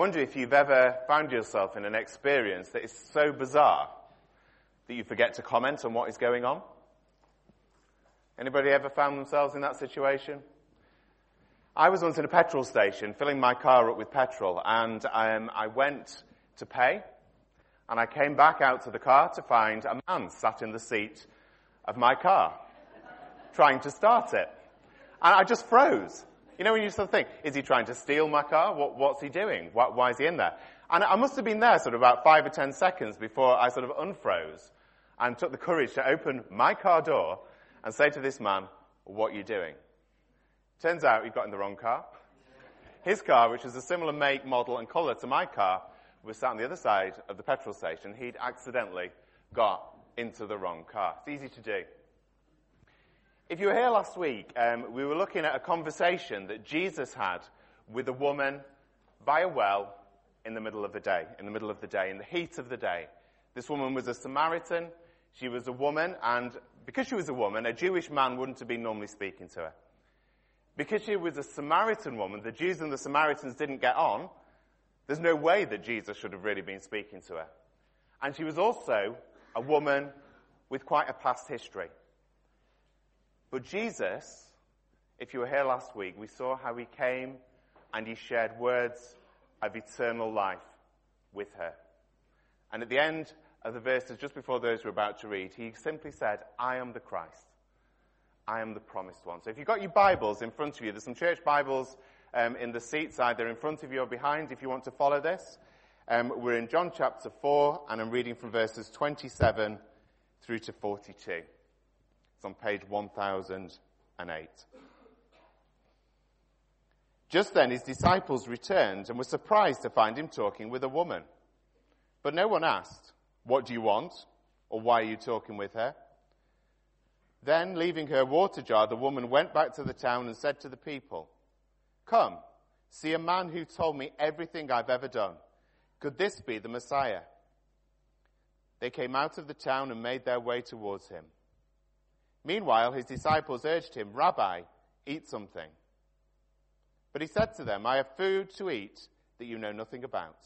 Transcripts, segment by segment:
wonder if you've ever found yourself in an experience that is so bizarre that you forget to comment on what is going on. Anybody ever found themselves in that situation? I was once in a petrol station filling my car up with petrol and um, I went to pay and I came back out to the car to find a man sat in the seat of my car trying to start it. And I just froze. You know, when you sort of think, is he trying to steal my car? What, what's he doing? Why, why is he in there? And I must have been there sort of about five or ten seconds before I sort of unfroze and took the courage to open my car door and say to this man, what are you doing? Turns out he'd got in the wrong car. His car, which was a similar make, model, and colour to my car, was sat on the other side of the petrol station. He'd accidentally got into the wrong car. It's easy to do. If you were here last week, um, we were looking at a conversation that Jesus had with a woman by a well in the middle of the day, in the middle of the day, in the heat of the day. This woman was a Samaritan. She was a woman, and because she was a woman, a Jewish man wouldn't have been normally speaking to her. Because she was a Samaritan woman, the Jews and the Samaritans didn't get on. There's no way that Jesus should have really been speaking to her. And she was also a woman with quite a past history. But Jesus, if you were here last week, we saw how he came and he shared words of eternal life with her. And at the end of the verses, just before those we're about to read, he simply said, I am the Christ. I am the promised one. So if you've got your Bibles in front of you, there's some church Bibles um, in the seats either in front of you or behind if you want to follow this. Um, we're in John chapter 4, and I'm reading from verses 27 through to 42. It's on page 1008. Just then his disciples returned and were surprised to find him talking with a woman. But no one asked, What do you want? or Why are you talking with her? Then, leaving her water jar, the woman went back to the town and said to the people, Come, see a man who told me everything I've ever done. Could this be the Messiah? They came out of the town and made their way towards him. Meanwhile, his disciples urged him, Rabbi, eat something. But he said to them, I have food to eat that you know nothing about.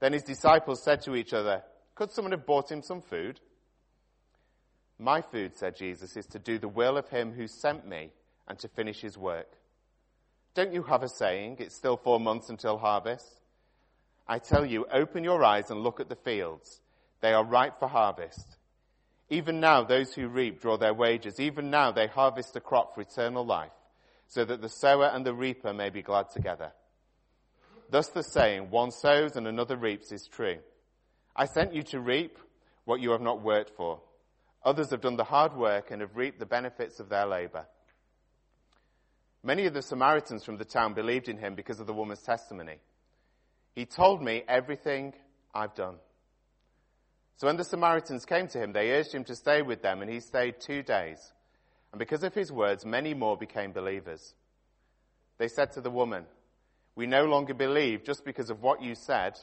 Then his disciples said to each other, Could someone have bought him some food? My food, said Jesus, is to do the will of him who sent me and to finish his work. Don't you have a saying, it's still four months until harvest? I tell you, open your eyes and look at the fields. They are ripe for harvest. Even now, those who reap draw their wages. Even now, they harvest a crop for eternal life, so that the sower and the reaper may be glad together. Thus, the saying, one sows and another reaps, is true. I sent you to reap what you have not worked for. Others have done the hard work and have reaped the benefits of their labor. Many of the Samaritans from the town believed in him because of the woman's testimony. He told me everything I've done. So when the Samaritans came to him, they urged him to stay with them, and he stayed two days. And because of his words, many more became believers. They said to the woman, We no longer believe just because of what you said.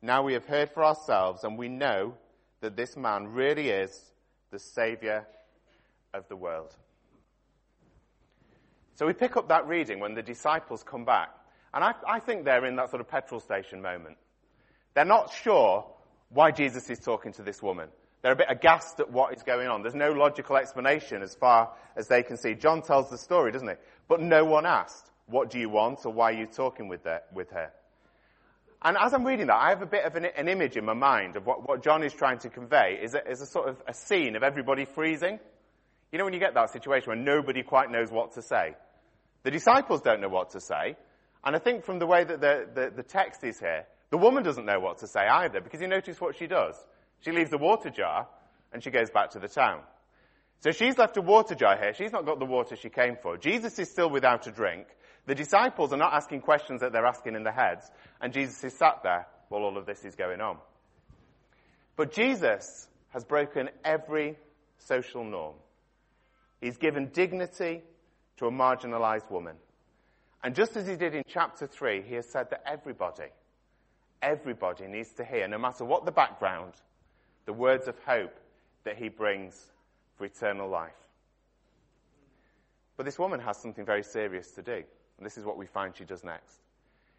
Now we have heard for ourselves, and we know that this man really is the Savior of the world. So we pick up that reading when the disciples come back. And I, I think they're in that sort of petrol station moment. They're not sure why Jesus is talking to this woman. They're a bit aghast at what is going on. There's no logical explanation as far as they can see. John tells the story, doesn't he? But no one asked, what do you want or why are you talking with, with her? And as I'm reading that, I have a bit of an, an image in my mind of what, what John is trying to convey is a, is a sort of a scene of everybody freezing. You know when you get that situation where nobody quite knows what to say? The disciples don't know what to say. And I think from the way that the, the, the text is here, the woman doesn't know what to say either, because you notice what she does. She leaves the water jar and she goes back to the town. So she's left a water jar here. She's not got the water she came for. Jesus is still without a drink. The disciples are not asking questions that they're asking in their heads. And Jesus is sat there while all of this is going on. But Jesus has broken every social norm. He's given dignity to a marginalized woman. And just as he did in chapter 3, he has said that everybody, everybody needs to hear, no matter what the background, the words of hope that he brings for eternal life. But this woman has something very serious to do. And this is what we find she does next.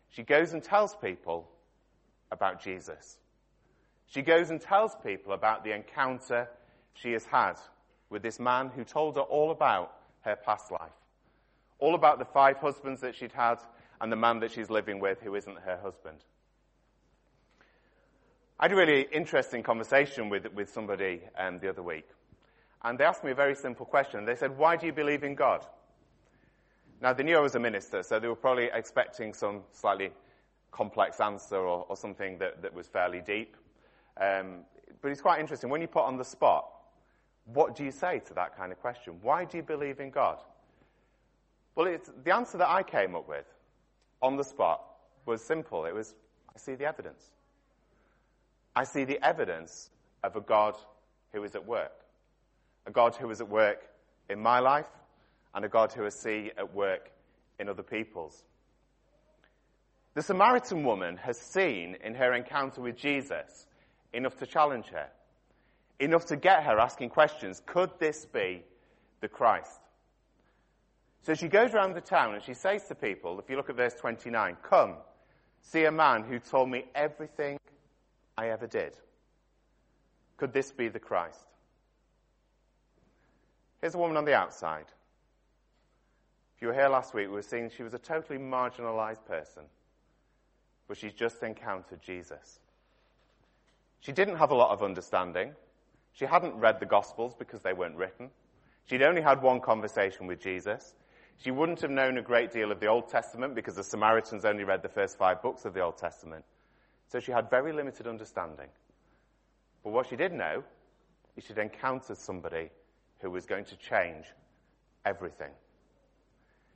she goes and tells people about Jesus. She goes and tells people about the encounter she has had with this man who told her all about her past life, all about the five husbands that she'd had and the man that she's living with who isn't her husband. I had a really interesting conversation with, with somebody um, the other week, and they asked me a very simple question. They said, Why do you believe in God? Now, they knew I was a minister, so they were probably expecting some slightly complex answer or, or something that, that was fairly deep. Um, but it's quite interesting. When you put on the spot, what do you say to that kind of question? Why do you believe in God? Well, the answer that I came up with on the spot was simple. It was, I see the evidence. I see the evidence of a God who is at work. A God who is at work in my life and a God who I see at work in other people's. The Samaritan woman has seen in her encounter with Jesus enough to challenge her, enough to get her asking questions. Could this be the Christ? So she goes around the town and she says to people, if you look at verse 29, Come, see a man who told me everything I ever did. Could this be the Christ? Here's a woman on the outside. If you were here last week, we were seeing she was a totally marginalized person, but she's just encountered Jesus. She didn't have a lot of understanding. She hadn't read the Gospels because they weren't written. She'd only had one conversation with Jesus. She wouldn't have known a great deal of the Old Testament because the Samaritans only read the first five books of the Old Testament. So she had very limited understanding. But what she did know is she'd encountered somebody who was going to change everything.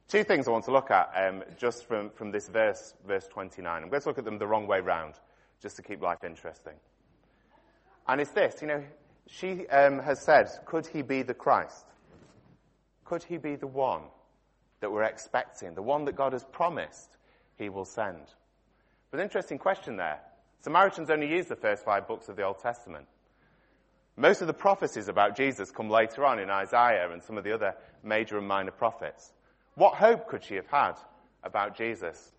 Two things I want to look at um, just from, from this verse, verse 29. I'm going to look at them the wrong way round, just to keep life interesting. And it's this, you know, she um, has said, could he be the Christ? Could he be the one that we're expecting, the one that God has promised he will send? But an interesting question there. Samaritans only use the first five books of the Old Testament. Most of the prophecies about Jesus come later on in Isaiah and some of the other major and minor prophets. What hope could she have had about Jesus?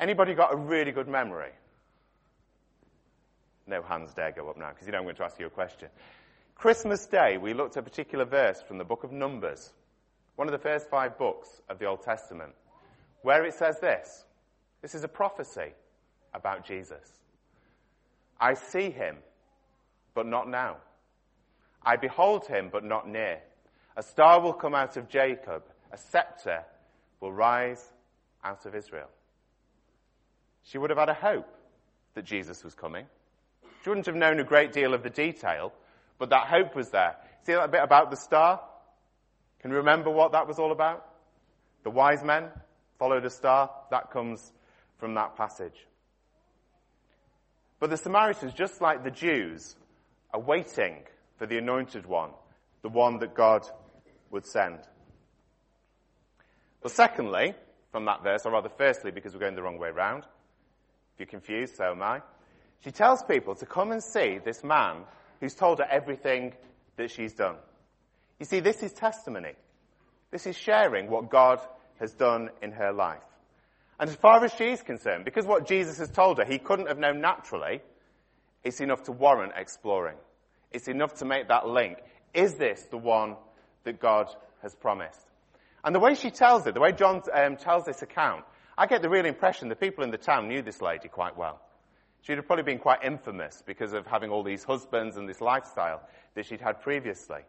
Anybody got a really good memory? No hands dare go up now because you know I'm going to ask you a question. Christmas Day, we looked at a particular verse from the book of Numbers, one of the first five books of the Old Testament, where it says this. This is a prophecy about Jesus. I see him, but not now. I behold him, but not near. A star will come out of Jacob, a scepter will rise out of Israel. She would have had a hope that Jesus was coming. She wouldn't have known a great deal of the detail, but that hope was there. See that bit about the star? Can you remember what that was all about? The wise men followed a star. That comes from that passage. But the Samaritans, just like the Jews, are waiting for the anointed one, the one that God would send. But secondly, from that verse, or rather firstly, because we're going the wrong way round, if you're confused, so am I, she tells people to come and see this man who's told her everything that she's done. You see, this is testimony. This is sharing what God has done in her life. And as far as she's concerned, because what Jesus has told her he couldn't have known naturally, it's enough to warrant exploring. It's enough to make that link. Is this the one that God has promised? And the way she tells it, the way John um, tells this account, I get the real impression the people in the town knew this lady quite well. She'd have probably been quite infamous because of having all these husbands and this lifestyle that she'd had previously.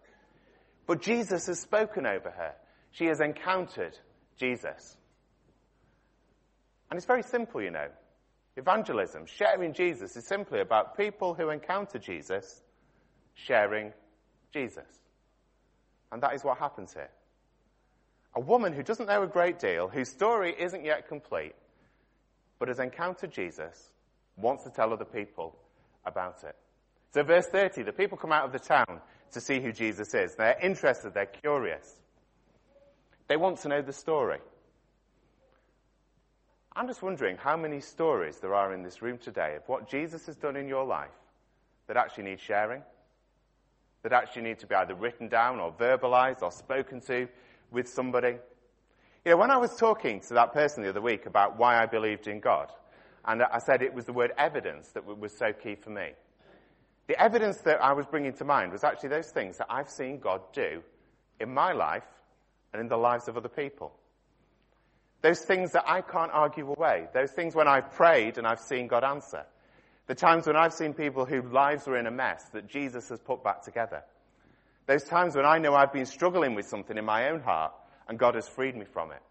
But Jesus has spoken over her. She has encountered Jesus. And it's very simple, you know. Evangelism, sharing Jesus, is simply about people who encounter Jesus sharing Jesus. And that is what happens here. A woman who doesn't know a great deal, whose story isn't yet complete, but has encountered Jesus, wants to tell other people about it. So, verse 30 the people come out of the town to see who Jesus is. They're interested, they're curious. They want to know the story. I'm just wondering how many stories there are in this room today of what Jesus has done in your life that actually need sharing, that actually need to be either written down or verbalized or spoken to with somebody. You know, when I was talking to that person the other week about why I believed in God, and I said it was the word evidence that was so key for me. The evidence that I was bringing to mind was actually those things that I've seen God do in my life and in the lives of other people. Those things that I can't argue away. Those things when I've prayed and I've seen God answer. The times when I've seen people whose lives were in a mess that Jesus has put back together. Those times when I know I've been struggling with something in my own heart and God has freed me from it.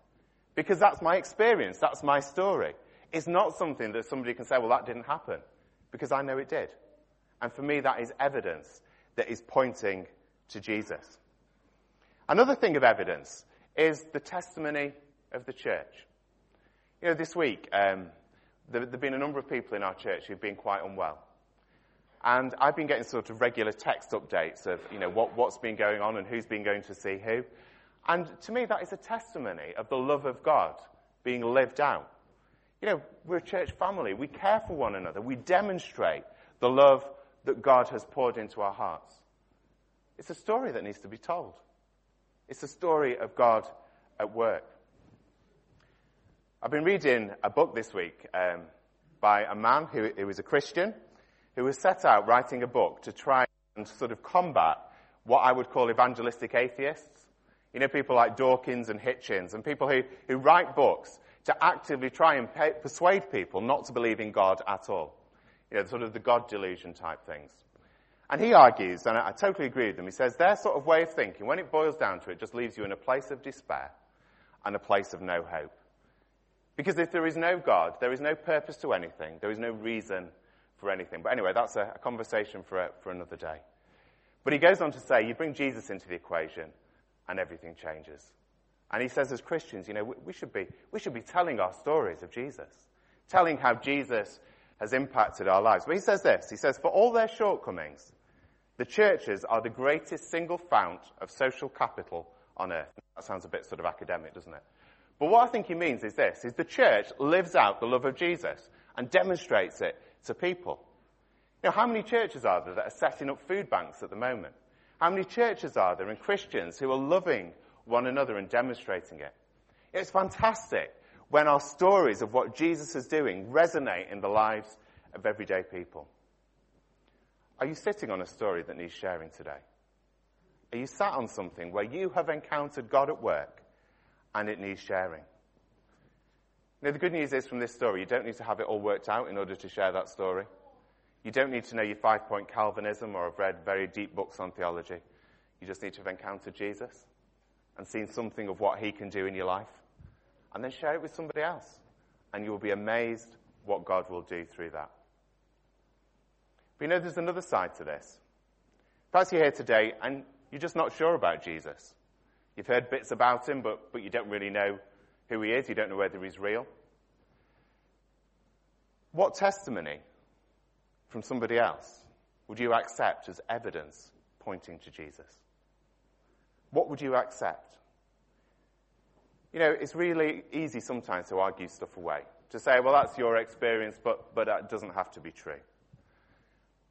Because that's my experience. That's my story. It's not something that somebody can say, well, that didn't happen. Because I know it did. And for me, that is evidence that is pointing to Jesus. Another thing of evidence is the testimony of the church. You know, this week, um, there have been a number of people in our church who've been quite unwell. And I've been getting sort of regular text updates of, you know, what, what's been going on and who's been going to see who. And to me, that is a testimony of the love of God being lived out. You know, we're a church family. We care for one another. We demonstrate the love that God has poured into our hearts. It's a story that needs to be told. It's a story of God at work. I've been reading a book this week um, by a man who, who was a Christian who has set out writing a book to try and sort of combat what I would call evangelistic atheists. You know, people like Dawkins and Hitchens and people who, who write books to actively try and pay, persuade people not to believe in God at all. You know, sort of the God delusion type things. And he argues, and I, I totally agree with him, he says their sort of way of thinking, when it boils down to it, just leaves you in a place of despair and a place of no hope. Because if there is no God, there is no purpose to anything. There is no reason for anything. But anyway, that's a, a conversation for, a, for another day. But he goes on to say, you bring Jesus into the equation and everything changes. And he says as Christians, you know, we, we should be, we should be telling our stories of Jesus. Telling how Jesus has impacted our lives. But he says this, he says, for all their shortcomings, the churches are the greatest single fount of social capital on earth. That sounds a bit sort of academic, doesn't it? But what I think he means is this, is the church lives out the love of Jesus and demonstrates it to people. You know, how many churches are there that are setting up food banks at the moment? How many churches are there and Christians who are loving one another and demonstrating it? It's fantastic when our stories of what Jesus is doing resonate in the lives of everyday people. Are you sitting on a story that needs sharing today? Are you sat on something where you have encountered God at work and it needs sharing. Now, the good news is from this story, you don't need to have it all worked out in order to share that story. You don't need to know your five point Calvinism or have read very deep books on theology. You just need to have encountered Jesus and seen something of what he can do in your life. And then share it with somebody else. And you will be amazed what God will do through that. But you know, there's another side to this. Perhaps you're here today and you're just not sure about Jesus. You've heard bits about him, but, but you don't really know who he is. You don't know whether he's real. What testimony from somebody else would you accept as evidence pointing to Jesus? What would you accept? You know, it's really easy sometimes to argue stuff away. To say, well, that's your experience, but, but that doesn't have to be true.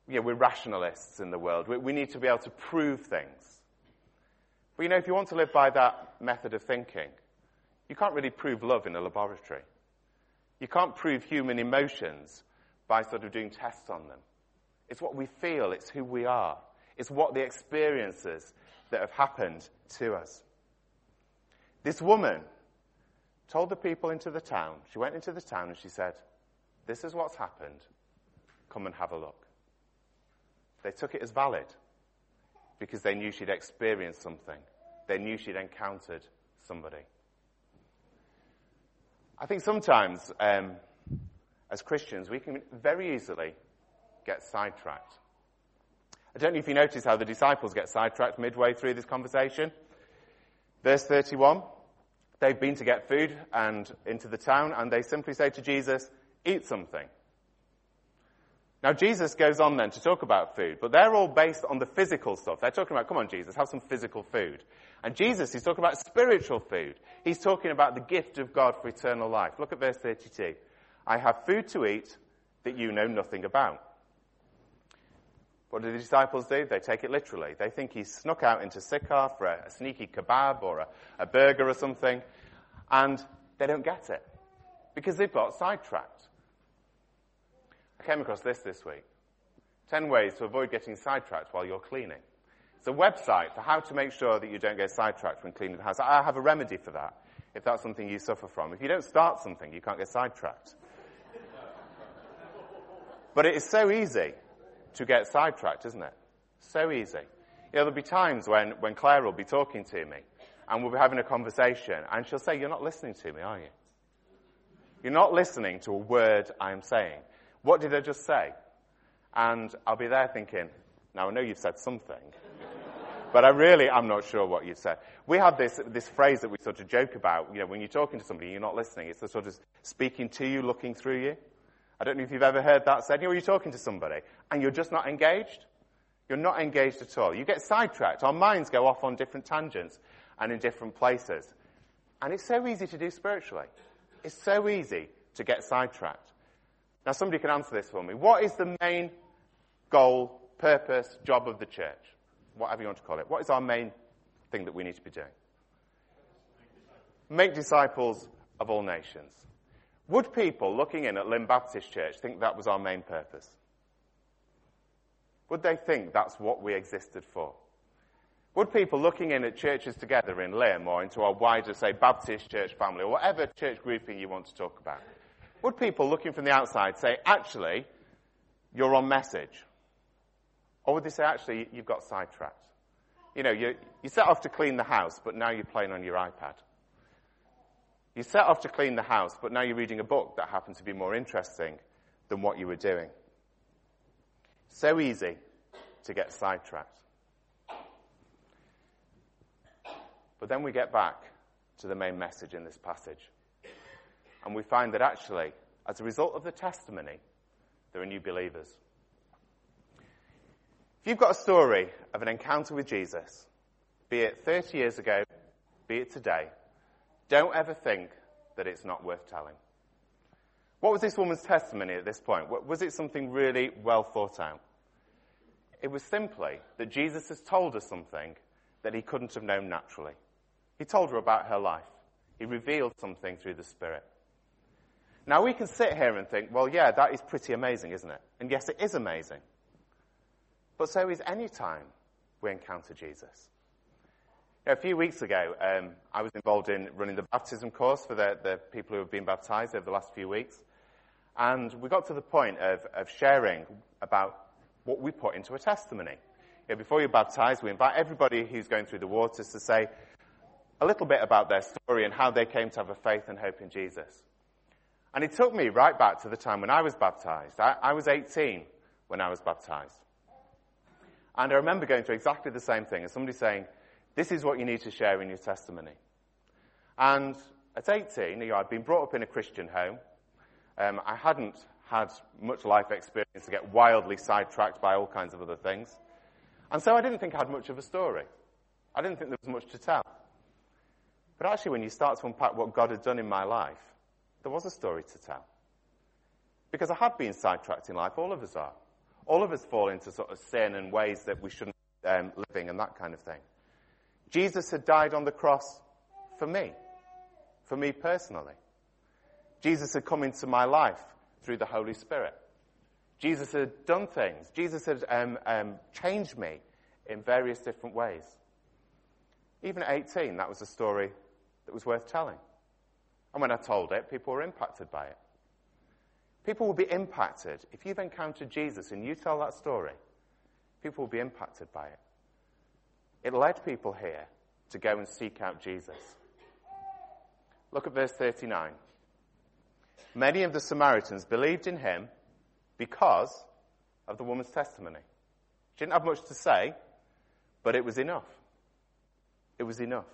Yeah, we're rationalists in the world. We, we need to be able to prove things. But you know, if you want to live by that method of thinking, you can't really prove love in a laboratory. You can't prove human emotions by sort of doing tests on them. It's what we feel, it's who we are, it's what the experiences that have happened to us. This woman told the people into the town, she went into the town and she said, This is what's happened. Come and have a look. They took it as valid because they knew she'd experienced something. They knew she'd encountered somebody. I think sometimes, um, as Christians, we can very easily get sidetracked. I don't know if you notice how the disciples get sidetracked midway through this conversation. Verse 31, they've been to get food and into the town, and they simply say to Jesus, eat something. Now, Jesus goes on then to talk about food, but they're all based on the physical stuff. They're talking about, come on, Jesus, have some physical food. And Jesus, he's talking about spiritual food. He's talking about the gift of God for eternal life. Look at verse 32. I have food to eat that you know nothing about. What do the disciples do? They take it literally. They think he's snuck out into Sychar for a, a sneaky kebab or a, a burger or something. And they don't get it because they've got sidetracked. I came across this this week. 10 ways to avoid getting sidetracked while you're cleaning. It's a website for how to make sure that you don't get sidetracked when cleaning the house. I have a remedy for that, if that's something you suffer from. If you don't start something, you can't get sidetracked. but it is so easy to get sidetracked, isn't it? So easy. You know, there'll be times when, when Claire will be talking to me, and we'll be having a conversation, and she'll say, You're not listening to me, are you? You're not listening to a word I'm saying. What did I just say? And I'll be there thinking, Now I know you've said something, but I really am not sure what you've said. We have this, this phrase that we sort of joke about, you know, when you're talking to somebody, you're not listening. It's the sort of speaking to you, looking through you. I don't know if you've ever heard that said. You know, you're talking to somebody and you're just not engaged. You're not engaged at all. You get sidetracked. Our minds go off on different tangents and in different places. And it's so easy to do spiritually. It's so easy to get sidetracked. Now, somebody can answer this for me. What is the main goal, purpose, job of the church? Whatever you want to call it. What is our main thing that we need to be doing? Make disciples of all nations. Would people looking in at Lymm Baptist Church think that was our main purpose? Would they think that's what we existed for? Would people looking in at churches together in Lymm or into our wider, say, Baptist church family or whatever church grouping you want to talk about, would people looking from the outside say, actually, you're on message? Or would they say, actually, you've got sidetracked? You know, you, you set off to clean the house, but now you're playing on your iPad. You set off to clean the house, but now you're reading a book that happened to be more interesting than what you were doing. So easy to get sidetracked. But then we get back to the main message in this passage. And we find that actually, as a result of the testimony, there are new believers. If you've got a story of an encounter with Jesus, be it 30 years ago, be it today, don't ever think that it's not worth telling. What was this woman's testimony at this point? Was it something really well thought out? It was simply that Jesus has told her something that he couldn't have known naturally. He told her about her life. He revealed something through the Spirit. Now we can sit here and think, well, yeah, that is pretty amazing, isn't it? And yes, it is amazing. But so is any time we encounter Jesus. a few weeks ago, um, I was involved in running the baptism course for the, the, people who have been baptized over the last few weeks. And we got to the point of, of sharing about what we put into a testimony. Before you're baptized, we invite everybody who's going through the waters to say, a little bit about their story and how they came to have a faith and hope in Jesus. And it took me right back to the time when I was baptized. I, I was 18 when I was baptized. And I remember going through exactly the same thing as somebody saying, this is what you need to share in your testimony. And at 18, you know, I'd been brought up in a Christian home. Um, I hadn't had much life experience to get wildly sidetracked by all kinds of other things. And so I didn't think I had much of a story. I didn't think there was much to tell. But actually, when you start to unpack what God had done in my life, there was a story to tell. Because I had been sidetracked in life, all of us are. All of us fall into sort of sin and ways that we shouldn't be um, living and that kind of thing. Jesus had died on the cross for me, for me personally. Jesus had come into my life through the Holy Spirit. Jesus had done things. Jesus had um, um, changed me in various different ways. Even at 18, that was a story that was worth telling. And when I told it, people were impacted by it. People will be impacted. If you've encountered Jesus and you tell that story, people will be impacted by it. It led people here to go and seek out Jesus. Look at verse 39. Many of the Samaritans believed in him because of the woman's testimony. She didn't have much to say, but it was enough. It was enough.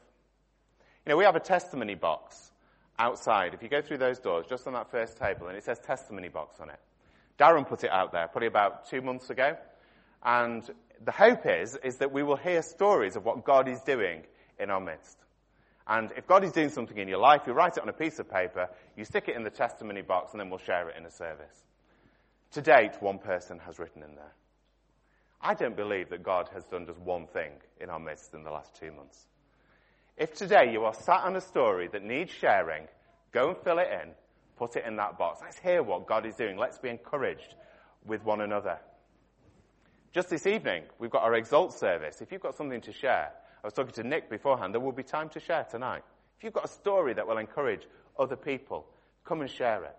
You know, we have a testimony box outside. If you go through those doors, just on that first table, and it says testimony box on it. Darren put it out there probably about two months ago. And the hope is, is that we will hear stories of what God is doing in our midst. And if God is doing something in your life, you write it on a piece of paper, you stick it in the testimony box, and then we'll share it in a service. To date, one person has written in there. I don't believe that God has done just one thing in our midst in the last two months. If today you are sat on a story that needs sharing, go and fill it in, put it in that box. Let's hear what God is doing. Let's be encouraged with one another. Just this evening, we've got our Exalt service. If you've got something to share, I was talking to Nick beforehand, there will be time to share tonight. If you've got a story that will encourage other people, come and share it.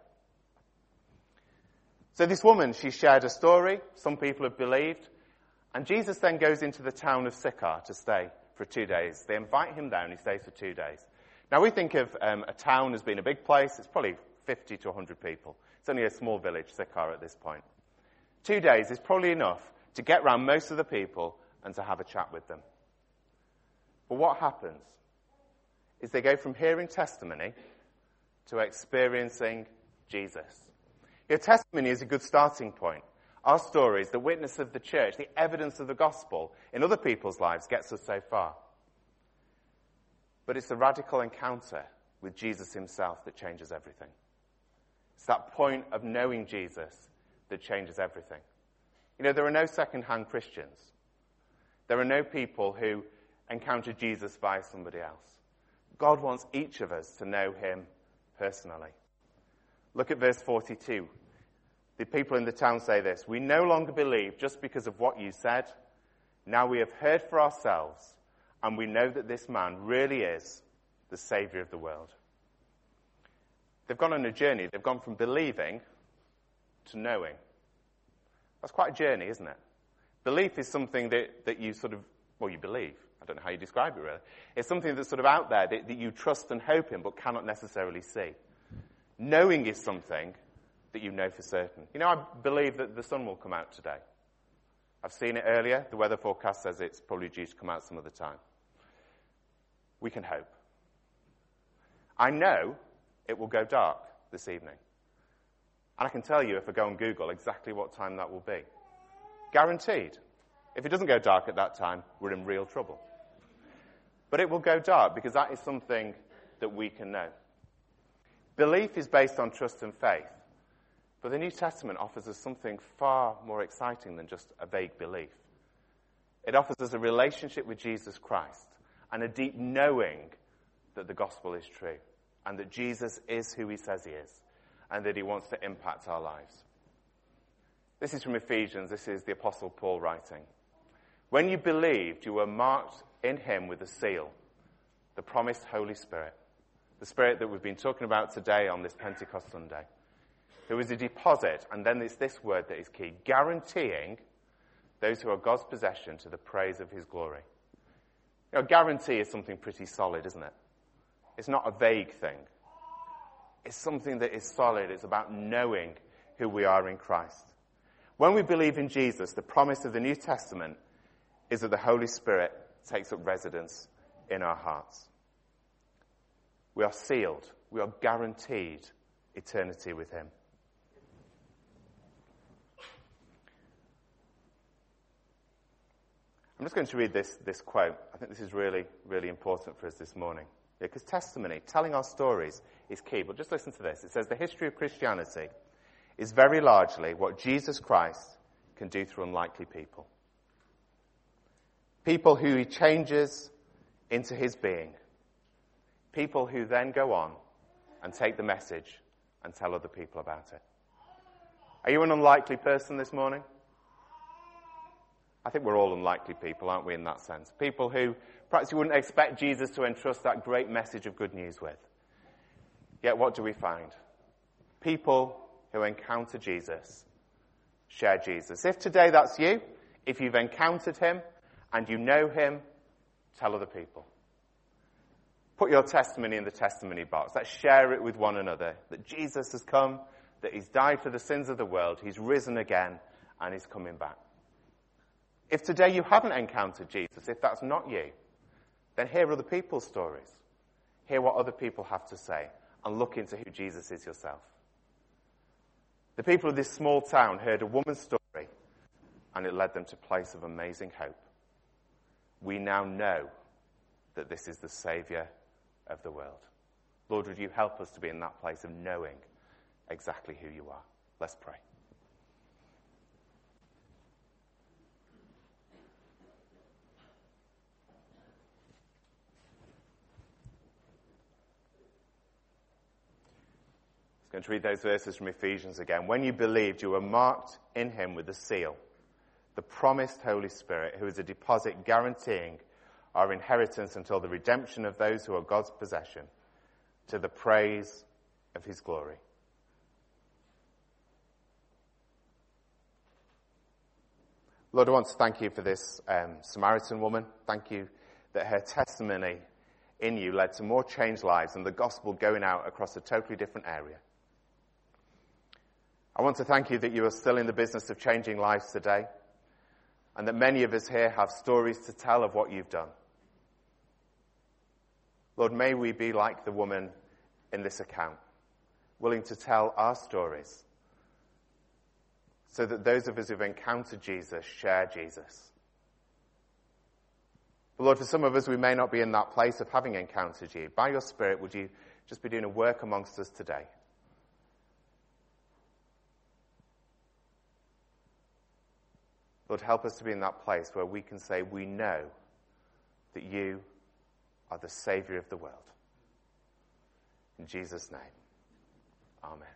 So this woman, she shared a story. Some people have believed. And Jesus then goes into the town of Sychar to stay for two days. They invite him down. He stays for two days. Now we think of um, a town as being a big place. It's probably 50 to 100 people. It's only a small village, Sychar, at this point. Two days is probably enough to get round most of the people and to have a chat with them. But what happens is they go from hearing testimony to experiencing Jesus. Your testimony is a good starting point. Our stories, the witness of the church, the evidence of the gospel in other people's lives gets us so far. But it's the radical encounter with Jesus himself that changes everything. It's that point of knowing Jesus that changes everything. You know, there are no second-hand Christians. There are no people who encounter Jesus via somebody else. God wants each of us to know him personally. Look at verse 42. The people in the town say this We no longer believe just because of what you said. Now we have heard for ourselves, and we know that this man really is the Savior of the world. They've gone on a journey. They've gone from believing to knowing. That's quite a journey, isn't it? Belief is something that, that you sort of, well, you believe. I don't know how you describe it really. It's something that's sort of out there that, that you trust and hope in but cannot necessarily see. Knowing is something that you know for certain. You know, I believe that the sun will come out today. I've seen it earlier. The weather forecast says it's probably due to come out some other time. We can hope. I know it will go dark this evening. And I can tell you if I go on Google exactly what time that will be. Guaranteed. If it doesn't go dark at that time, we're in real trouble. But it will go dark because that is something that we can know. Belief is based on trust and faith. But the New Testament offers us something far more exciting than just a vague belief. It offers us a relationship with Jesus Christ and a deep knowing that the gospel is true and that Jesus is who he says he is and that he wants to impact our lives. This is from Ephesians. This is the Apostle Paul writing. When you believed, you were marked in him with a seal, the promised Holy Spirit, the Spirit that we've been talking about today on this Pentecost Sunday. There was a deposit, and then it's this word that is key guaranteeing those who are God's possession to the praise of his glory. You know, guarantee is something pretty solid, isn't it? It's not a vague thing. It's something that is solid. It's about knowing who we are in Christ. When we believe in Jesus, the promise of the New Testament is that the Holy Spirit takes up residence in our hearts. We are sealed. We are guaranteed eternity with Him. I'm just going to read this, this quote. I think this is really, really important for us this morning. Because yeah, testimony, telling our stories, is key. But just listen to this. It says the history of Christianity is very largely what Jesus Christ can do through unlikely people. People who he changes into his being. People who then go on and take the message and tell other people about it. Are you an unlikely person this morning? I think we're all unlikely people, aren't we, in that sense? People who perhaps you wouldn't expect Jesus to entrust that great message of good news with. Yet what do we find? People who encounter Jesus share Jesus. If today that's you, if you've encountered him and you know him, tell other people. Put your testimony in the testimony box. Let's share it with one another that Jesus has come, that he's died for the sins of the world, he's risen again, and he's coming back. If today you haven't encountered Jesus, if that's not you, then hear other people's stories. Hear what other people have to say and look into who Jesus is yourself. The people of this small town heard a woman's story and it led them to a place of amazing hope. We now know that this is the Savior of the world. Lord, would you help us to be in that place of knowing exactly who you are? Let's pray. Going to read those verses from Ephesians again. When you believed, you were marked in him with the seal, the promised Holy Spirit, who is a deposit guaranteeing our inheritance until the redemption of those who are God's possession, to the praise of his glory. Lord, I want to thank you for this um, Samaritan woman. Thank you that her testimony in you led to more changed lives and the gospel going out across a totally different area. I want to thank you that you are still in the business of changing lives today and that many of us here have stories to tell of what you've done. Lord, may we be like the woman in this account, willing to tell our stories so that those of us who've encountered Jesus share Jesus. But Lord, for some of us, we may not be in that place of having encountered you. By your Spirit, would you just be doing a work amongst us today? Lord, help us to be in that place where we can say, we know that you are the Savior of the world. In Jesus' name, Amen.